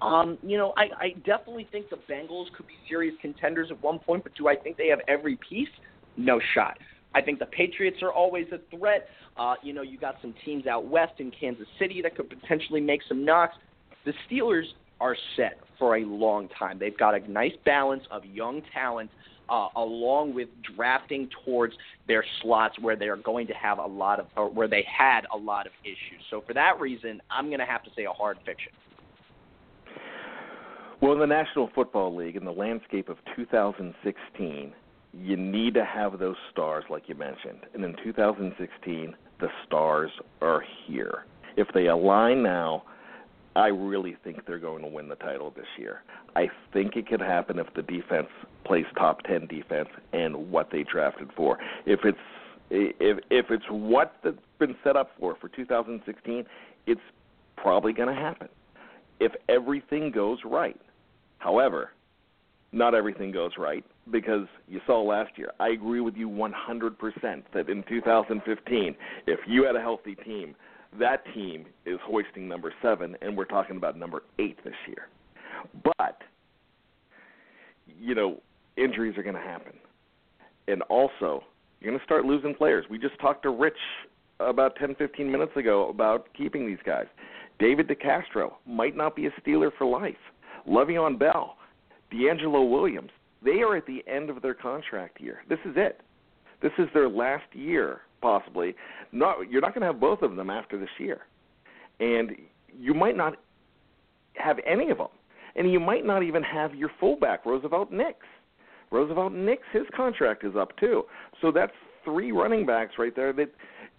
Um, you know, I, I definitely think the Bengals could be serious contenders at one point, but do I think they have every piece? No shot. I think the Patriots are always a threat. Uh, you know, you got some teams out west in Kansas City that could potentially make some knocks. The Steelers are set for a long time. They've got a nice balance of young talent uh, along with drafting towards their slots where they are going to have a lot of, or where they had a lot of issues. So for that reason, I'm going to have to say a hard fiction. Well, in the National Football League, in the landscape of 2016, you need to have those stars, like you mentioned. And in 2016, the stars are here. If they align now, I really think they're going to win the title this year. I think it could happen if the defense plays top 10 defense and what they drafted for. If it's if if it's what that's been set up for for 2016, it's probably going to happen. if everything goes right. However, not everything goes right because you saw last year. I agree with you 100% that in 2015, if you had a healthy team, that team is hoisting number seven, and we're talking about number eight this year. But, you know, injuries are going to happen. And also, you're going to start losing players. We just talked to Rich about 10, 15 minutes ago about keeping these guys. David DeCastro might not be a Steeler for life. Le'Veon Bell, DeAngelo Williams, they are at the end of their contract year. This is it. This is their last year, possibly. Not, you're not going to have both of them after this year. And you might not have any of them. And you might not even have your fullback, Roosevelt Nix. Roosevelt Nix, his contract is up too. So that's three running backs right there that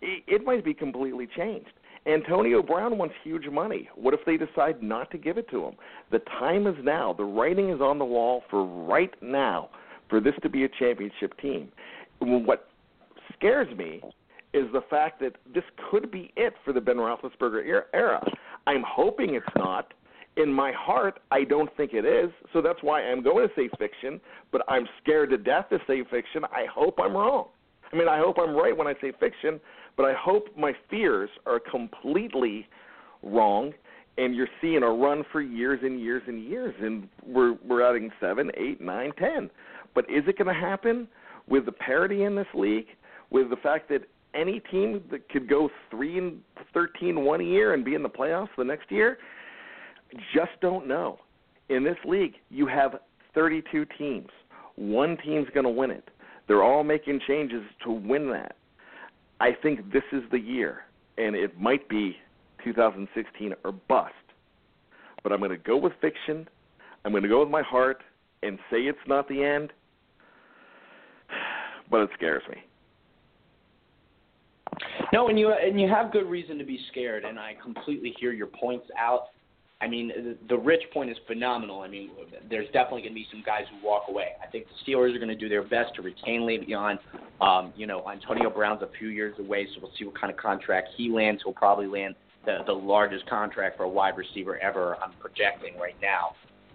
it might be completely changed. Antonio Brown wants huge money. What if they decide not to give it to him? The time is now. The writing is on the wall for right now for this to be a championship team. What scares me is the fact that this could be it for the Ben Roethlisberger era. I'm hoping it's not. In my heart, I don't think it is. So that's why I'm going to say fiction, but I'm scared to death to say fiction. I hope I'm wrong. I mean, I hope I'm right when I say fiction, but I hope my fears are completely wrong and you're seeing a run for years and years and years and we're we're adding seven, eight, nine, ten. But is it gonna happen with the parity in this league, with the fact that any team that could go three and thirteen one year and be in the playoffs the next year? Just don't know. In this league, you have 32 teams. One team's going to win it. They're all making changes to win that. I think this is the year, and it might be 2016 or bust. But I'm going to go with fiction. I'm going to go with my heart and say it's not the end, but it scares me. No, and you and you have good reason to be scared, and I completely hear your points out. I mean, the Rich point is phenomenal. I mean, there's definitely going to be some guys who walk away. I think the Steelers are going to do their best to retain Le'Veon. Um, you know, Antonio Brown's a few years away, so we'll see what kind of contract he lands. He'll probably land the, the largest contract for a wide receiver ever. I'm projecting right now.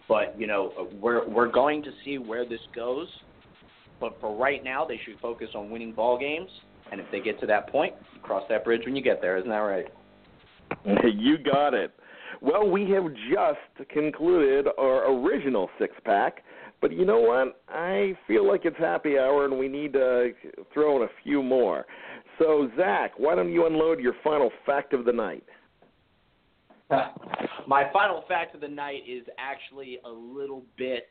But you know, we're we're going to see where this goes. But for right now, they should focus on winning ball games. And if they get to that point, cross that bridge when you get there. Isn't that right? You got it. Well, we have just concluded our original six pack, but you know what? I feel like it's happy hour and we need to throw in a few more. So, Zach, why don't you unload your final fact of the night? My final fact of the night is actually a little bit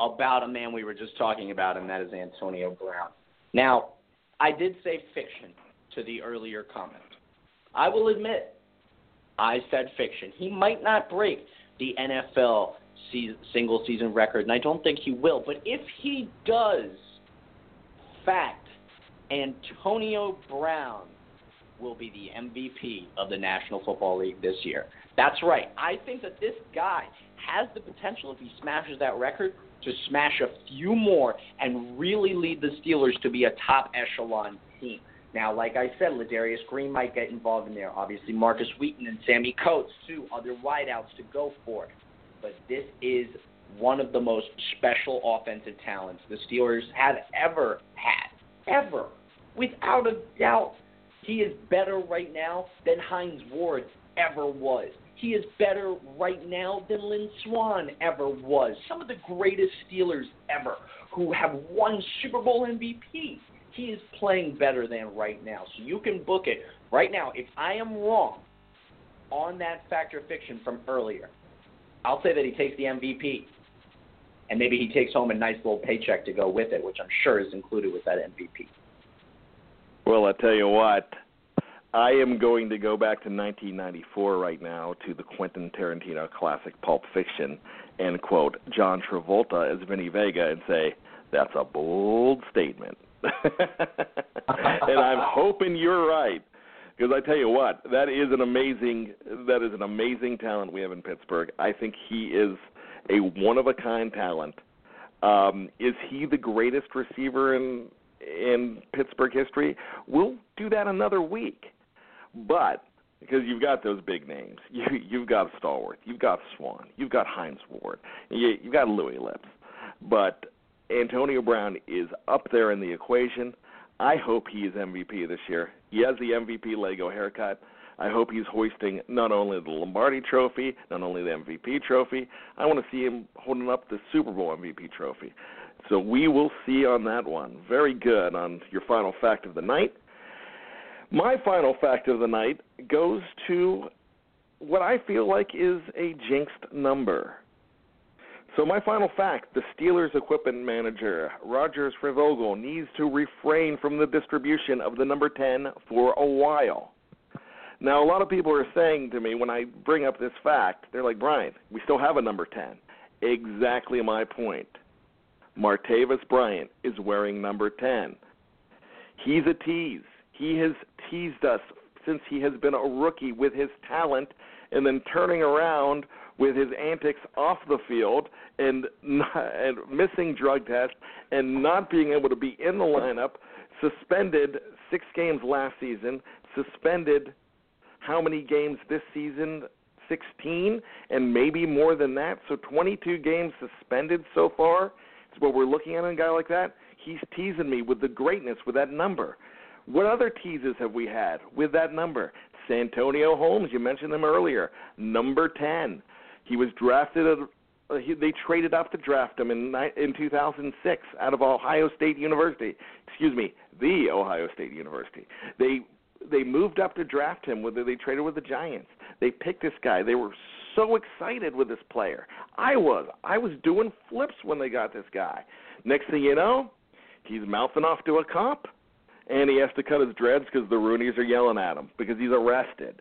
about a man we were just talking about, and that is Antonio Brown. Now, I did say fiction to the earlier comment. I will admit I said fiction. He might not break the NFL single season record, and I don't think he will. But if he does, fact, Antonio Brown will be the MVP of the National Football League this year. That's right. I think that this guy has the potential, if he smashes that record, to smash a few more and really lead the Steelers to be a top echelon team. Now, like I said, Ladarius Green might get involved in there. Obviously, Markus Wheaton and Sammy Coates, two other wideouts to go for. But this is one of the most special offensive talents the Steelers have ever had. Ever. Without a doubt. He is better right now than Hines Ward ever was. He is better right now than Lynn Swann ever was. Some of the greatest Steelers ever who have won Super Bowl MVP he is playing better than right now. So you can book it right now. If I am wrong on that fact or fiction from earlier, I'll say that he takes the MVP. And maybe he takes home a nice little paycheck to go with it, which I'm sure is included with that MVP. Well, I tell you what, I am going to go back to 1994 right now to the Quentin Tarantino classic Pulp Fiction and quote John Travolta as Vinny Vega and say, that's a bold statement. and I'm hoping you're right. Because I tell you what, that is an amazing that is an amazing talent we have in Pittsburgh. I think he is a one of a kind talent. Um, is he the greatest receiver in in Pittsburgh history? We'll do that another week. But because you've got those big names. You you've got Stallworth, you've got Swann, you've got Hines Ward, you, you've got Louis Lipps, but Antonio Brown is up there in the equation. I hope he is MVP this year. He has the MVP Lego haircut. I hope he's hoisting not only the Lombardi Trophy, not only the MVP trophy. I want to see him holding up the Super Bowl MVP trophy. So we will see on that one. Very good on your final fact of the night. My final fact of the night goes to what I feel like is a jinxed number. So my final fact: the Steelers equipment manager Rodgers Freyvogel needs to refrain from the distribution of the number 10 for a while. Now, a lot of people are saying to me when I bring up this fact, they're like, Brian, we still have a number 10. Exactly my point. Martavis Bryant is wearing number 10. He's a tease. He has teased us since he has been a rookie with his talent and then turning around with his antics off the field and, not, and missing drug tests and not being able to be in the lineup, suspended six games last season, suspended how many games this season? 16 and maybe more than that. So 22 games suspended so far. Is what we're looking at in a guy like that. He's teasing me with the greatness with that number. What other teases have we had with that number? Santonio Holmes, you mentioned him earlier, number 10. He was drafted. Uh, he, they traded up to draft him in in 2006 out of Ohio State University. Excuse me, the Ohio State University. They they moved up to draft him. Whether they traded with the Giants, they picked this guy. They were so excited with this player. I was. I was doing flips when they got this guy. Next thing you know, he's mouthing off to a cop and he has to cut his dreads because the Rooneys are yelling at him because he's arrested.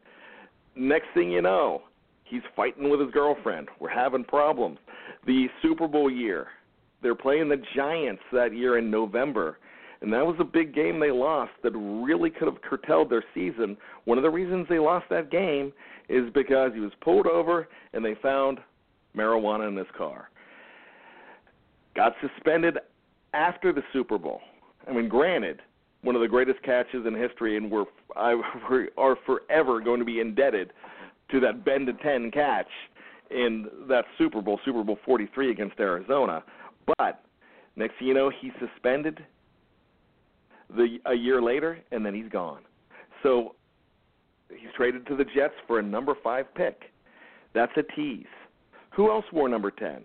Next thing you know, he's fighting with his girlfriend. We're having problems. The Super Bowl year, they're playing the Giants that year in November. And that was a big game they lost that really could have curtailed their season. One of the reasons they lost that game is because he was pulled over and they found marijuana in his car. Got suspended after the Super Bowl. I mean, granted, one of the greatest catches in history, and we're I, are forever going to be indebted to that bend to ten catch in that Super Bowl, Super Bowl 43 against Arizona. But next thing you know, he's suspended the a year later, and then he's gone. So he's traded to the Jets for a number five pick. That's a tease. Who else wore number ten?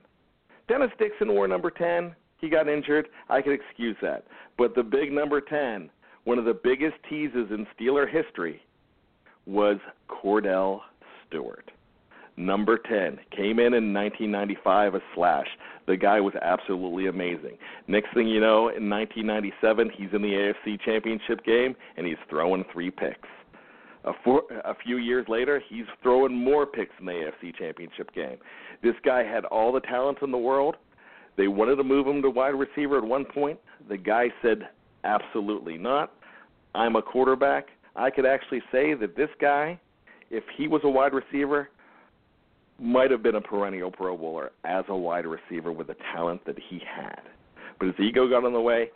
Dennis Dixon wore number ten he got injured, I could excuse that. But the big number 10, one of the biggest teases in Steeler history, was Kordell Stewart. Number 10 came in in 1995 a slash. The guy was absolutely amazing. Next thing you know, in 1997, he's in the AFC Championship game and he's throwing three picks. A, four, a few years later, he's throwing more picks in the AFC Championship game. This guy had all the talent in the world, they wanted to move him to wide receiver at one point. The guy said, absolutely not. I'm a quarterback. I could actually say that this guy, if he was a wide receiver, might have been a perennial Pro Bowler as a wide receiver with the talent that he had. But his ego got in the way.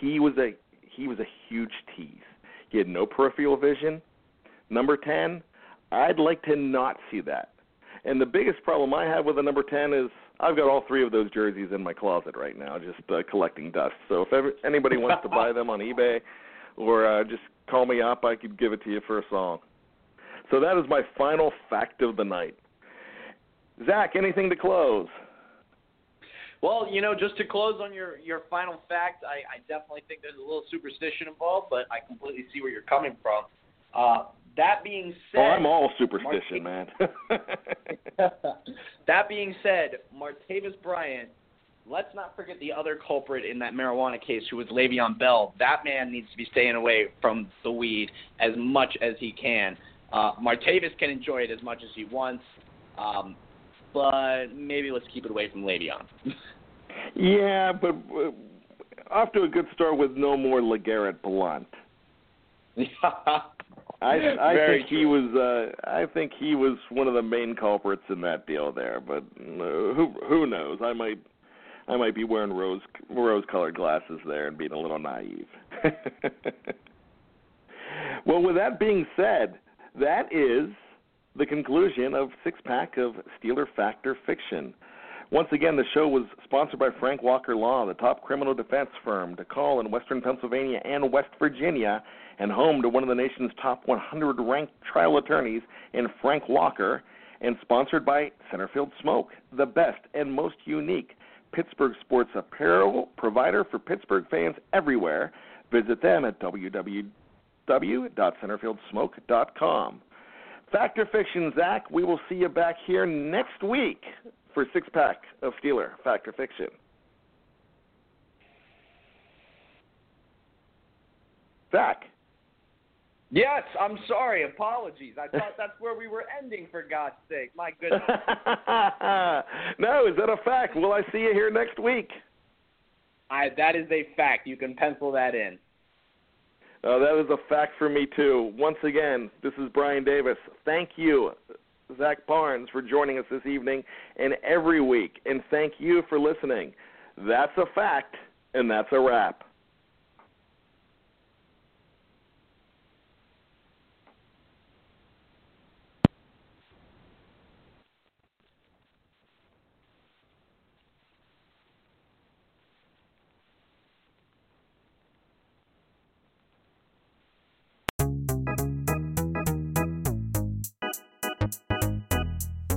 He was a he was a huge tease. He had no peripheral vision. Number ten, I'd like to not see that. And the biggest problem I have with the number ten is I've got all three of those jerseys in my closet right now, just uh, collecting dust. So if ever, anybody wants to buy them on eBay, or uh, just call me up, I could give it to you for a song. So that is my final fact of the night. Zach, anything to close? Well, you know, just to close on your your final fact, I, I definitely think there's a little superstition involved, but I completely see where you're coming from. Uh, that being said, oh, I'm all superstition, man. that being said, Martavis Bryant. Let's not forget the other culprit in that marijuana case, who was Le'Veon Bell. That man needs to be staying away from the weed as much as he can. Uh, Martavis can enjoy it as much as he wants, um, but maybe let's keep it away from Le'Veon. yeah, but uh, off to a good start with no more LeGarrette Blount. I I Very think he was uh I think he was one of the main culprits in that deal there, but uh, who who knows? I might I might be wearing rose rose colored glasses there and being a little naive. well, with that being said, that is the conclusion of six pack of Steeler Fact or Fiction. Once again, the show was sponsored by Frank Walker Law, the top criminal defense firm to call in Western Pennsylvania and West Virginia, and home to one of the nation's top 100 ranked trial attorneys in Frank Walker, and sponsored by Centerfield Smoke, the best and most unique Pittsburgh sports apparel provider for Pittsburgh fans everywhere. Visit them at www.centerfieldsmoke.com. Fact or Fiction, Zach, we will see you back here next week for six pack of Steeler Fact or Fiction. Zach. Yes, I'm sorry. Apologies. I thought that's where we were ending, for God's sake. My goodness. no, is that a fact? Will I see you here next week? I, that is a fact. You can pencil that in. Uh, that is a fact for me, too. Once again, this is Brian Davis. Thank you, Zach Barnes, for joining us this evening and every week. And thank you for listening. That's a fact, and that's a wrap.